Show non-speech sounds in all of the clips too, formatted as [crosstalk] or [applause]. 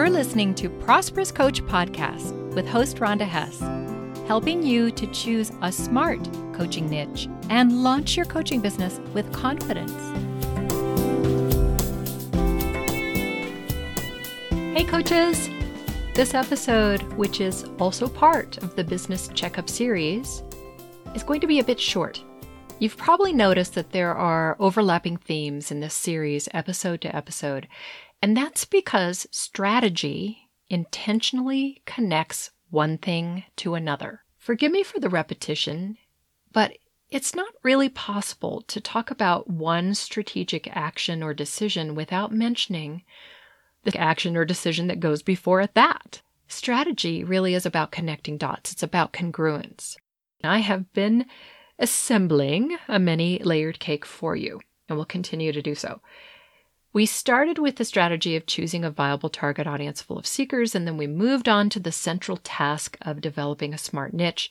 You're listening to Prosperous Coach Podcast with host Rhonda Hess, helping you to choose a smart coaching niche and launch your coaching business with confidence. Hey, coaches! This episode, which is also part of the Business Checkup series, is going to be a bit short. You've probably noticed that there are overlapping themes in this series, episode to episode, and that's because strategy intentionally connects one thing to another. Forgive me for the repetition, but it's not really possible to talk about one strategic action or decision without mentioning the action or decision that goes before it that. Strategy really is about connecting dots. It's about congruence. I have been assembling a many layered cake for you and will continue to do so. We started with the strategy of choosing a viable target audience full of seekers, and then we moved on to the central task of developing a smart niche,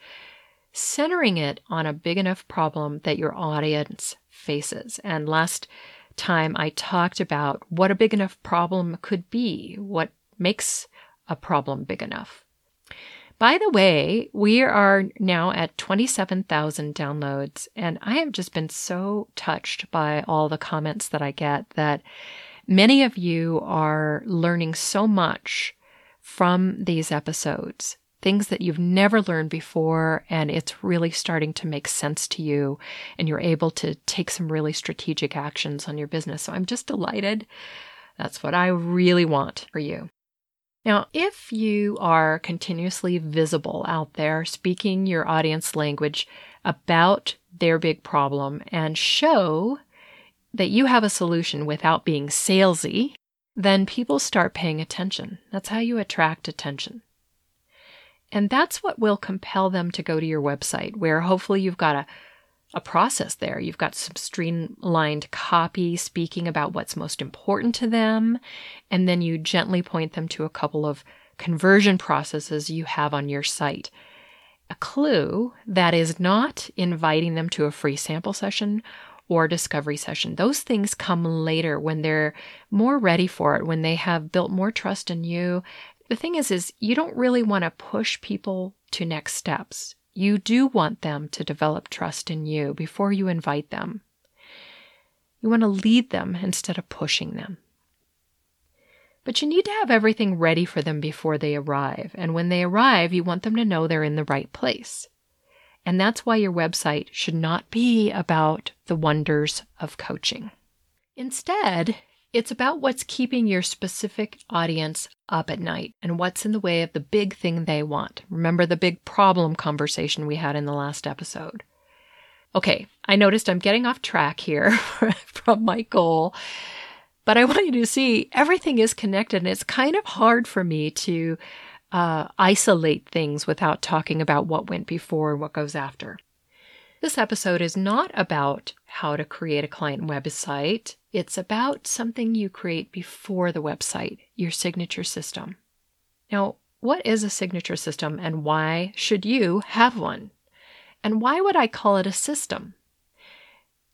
centering it on a big enough problem that your audience faces. And last time I talked about what a big enough problem could be, what makes a problem big enough. By the way, we are now at 27,000 downloads, and I have just been so touched by all the comments that I get that many of you are learning so much from these episodes, things that you've never learned before, and it's really starting to make sense to you, and you're able to take some really strategic actions on your business. So I'm just delighted. That's what I really want for you. Now, if you are continuously visible out there speaking your audience language about their big problem and show that you have a solution without being salesy, then people start paying attention. That's how you attract attention. And that's what will compel them to go to your website, where hopefully you've got a a process there. You've got some streamlined copy speaking about what's most important to them, and then you gently point them to a couple of conversion processes you have on your site. A clue that is not inviting them to a free sample session or discovery session. Those things come later when they're more ready for it, when they have built more trust in you. The thing is is you don't really want to push people to next steps. You do want them to develop trust in you before you invite them. You want to lead them instead of pushing them. But you need to have everything ready for them before they arrive. And when they arrive, you want them to know they're in the right place. And that's why your website should not be about the wonders of coaching. Instead, it's about what's keeping your specific audience up at night and what's in the way of the big thing they want. Remember the big problem conversation we had in the last episode. Okay, I noticed I'm getting off track here [laughs] from my goal, but I want you to see everything is connected and it's kind of hard for me to uh, isolate things without talking about what went before and what goes after. This episode is not about how to create a client website. It's about something you create before the website, your signature system. Now, what is a signature system and why should you have one? And why would I call it a system?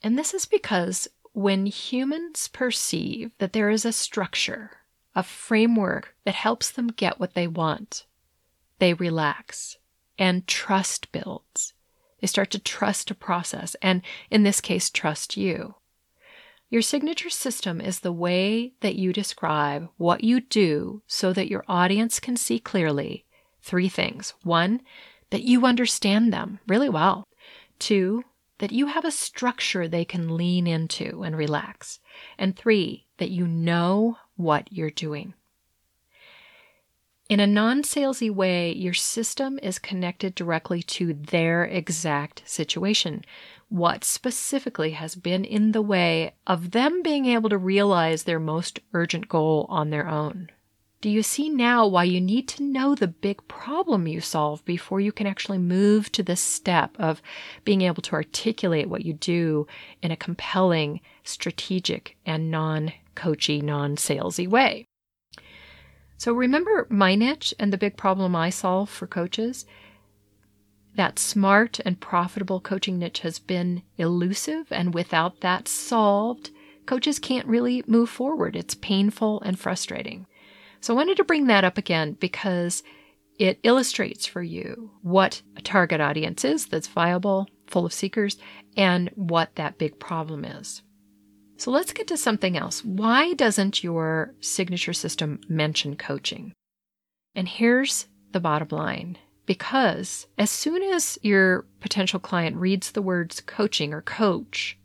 And this is because when humans perceive that there is a structure, a framework that helps them get what they want, they relax and trust builds. They start to trust a process, and in this case, trust you. Your signature system is the way that you describe what you do so that your audience can see clearly three things. One, that you understand them really well. Two, that you have a structure they can lean into and relax. And three, that you know what you're doing. In a non salesy way, your system is connected directly to their exact situation. What specifically has been in the way of them being able to realize their most urgent goal on their own? Do you see now why you need to know the big problem you solve before you can actually move to the step of being able to articulate what you do in a compelling, strategic, and non coachy, non salesy way? So remember my niche and the big problem I solve for coaches? That smart and profitable coaching niche has been elusive, and without that solved, coaches can't really move forward. It's painful and frustrating. So I wanted to bring that up again because it illustrates for you what a target audience is that's viable, full of seekers, and what that big problem is. So let's get to something else. Why doesn't your signature system mention coaching? And here's the bottom line because as soon as your potential client reads the words coaching or coach,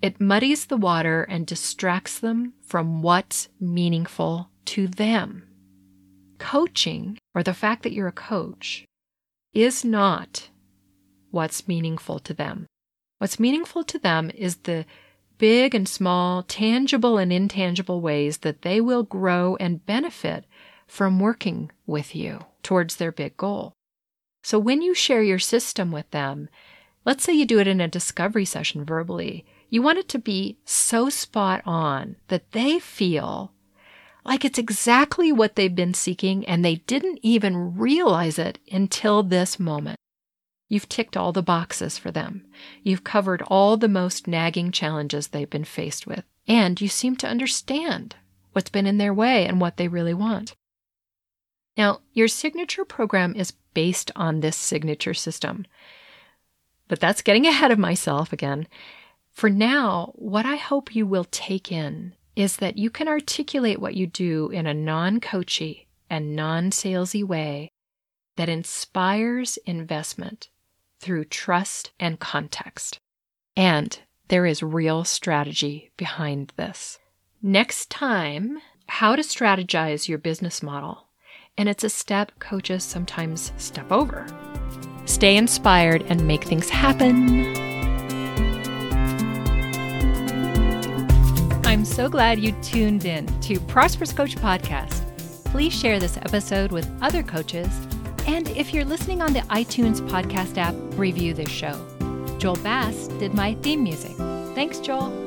it muddies the water and distracts them from what's meaningful to them. Coaching, or the fact that you're a coach, is not what's meaningful to them. What's meaningful to them is the big and small, tangible and intangible ways that they will grow and benefit from working with you towards their big goal. So when you share your system with them, let's say you do it in a discovery session verbally, you want it to be so spot on that they feel like it's exactly what they've been seeking and they didn't even realize it until this moment. You've ticked all the boxes for them. You've covered all the most nagging challenges they've been faced with. And you seem to understand what's been in their way and what they really want. Now, your signature program is based on this signature system. But that's getting ahead of myself again. For now, what I hope you will take in is that you can articulate what you do in a non coachy and non salesy way that inspires investment through trust and context. And there is real strategy behind this. Next time, how to strategize your business model and it's a step coaches sometimes step over. Stay inspired and make things happen. I'm so glad you tuned in to Prosperous Coach Podcast. Please share this episode with other coaches. And if you're listening on the iTunes podcast app, review this show. Joel Bass did my theme music. Thanks, Joel.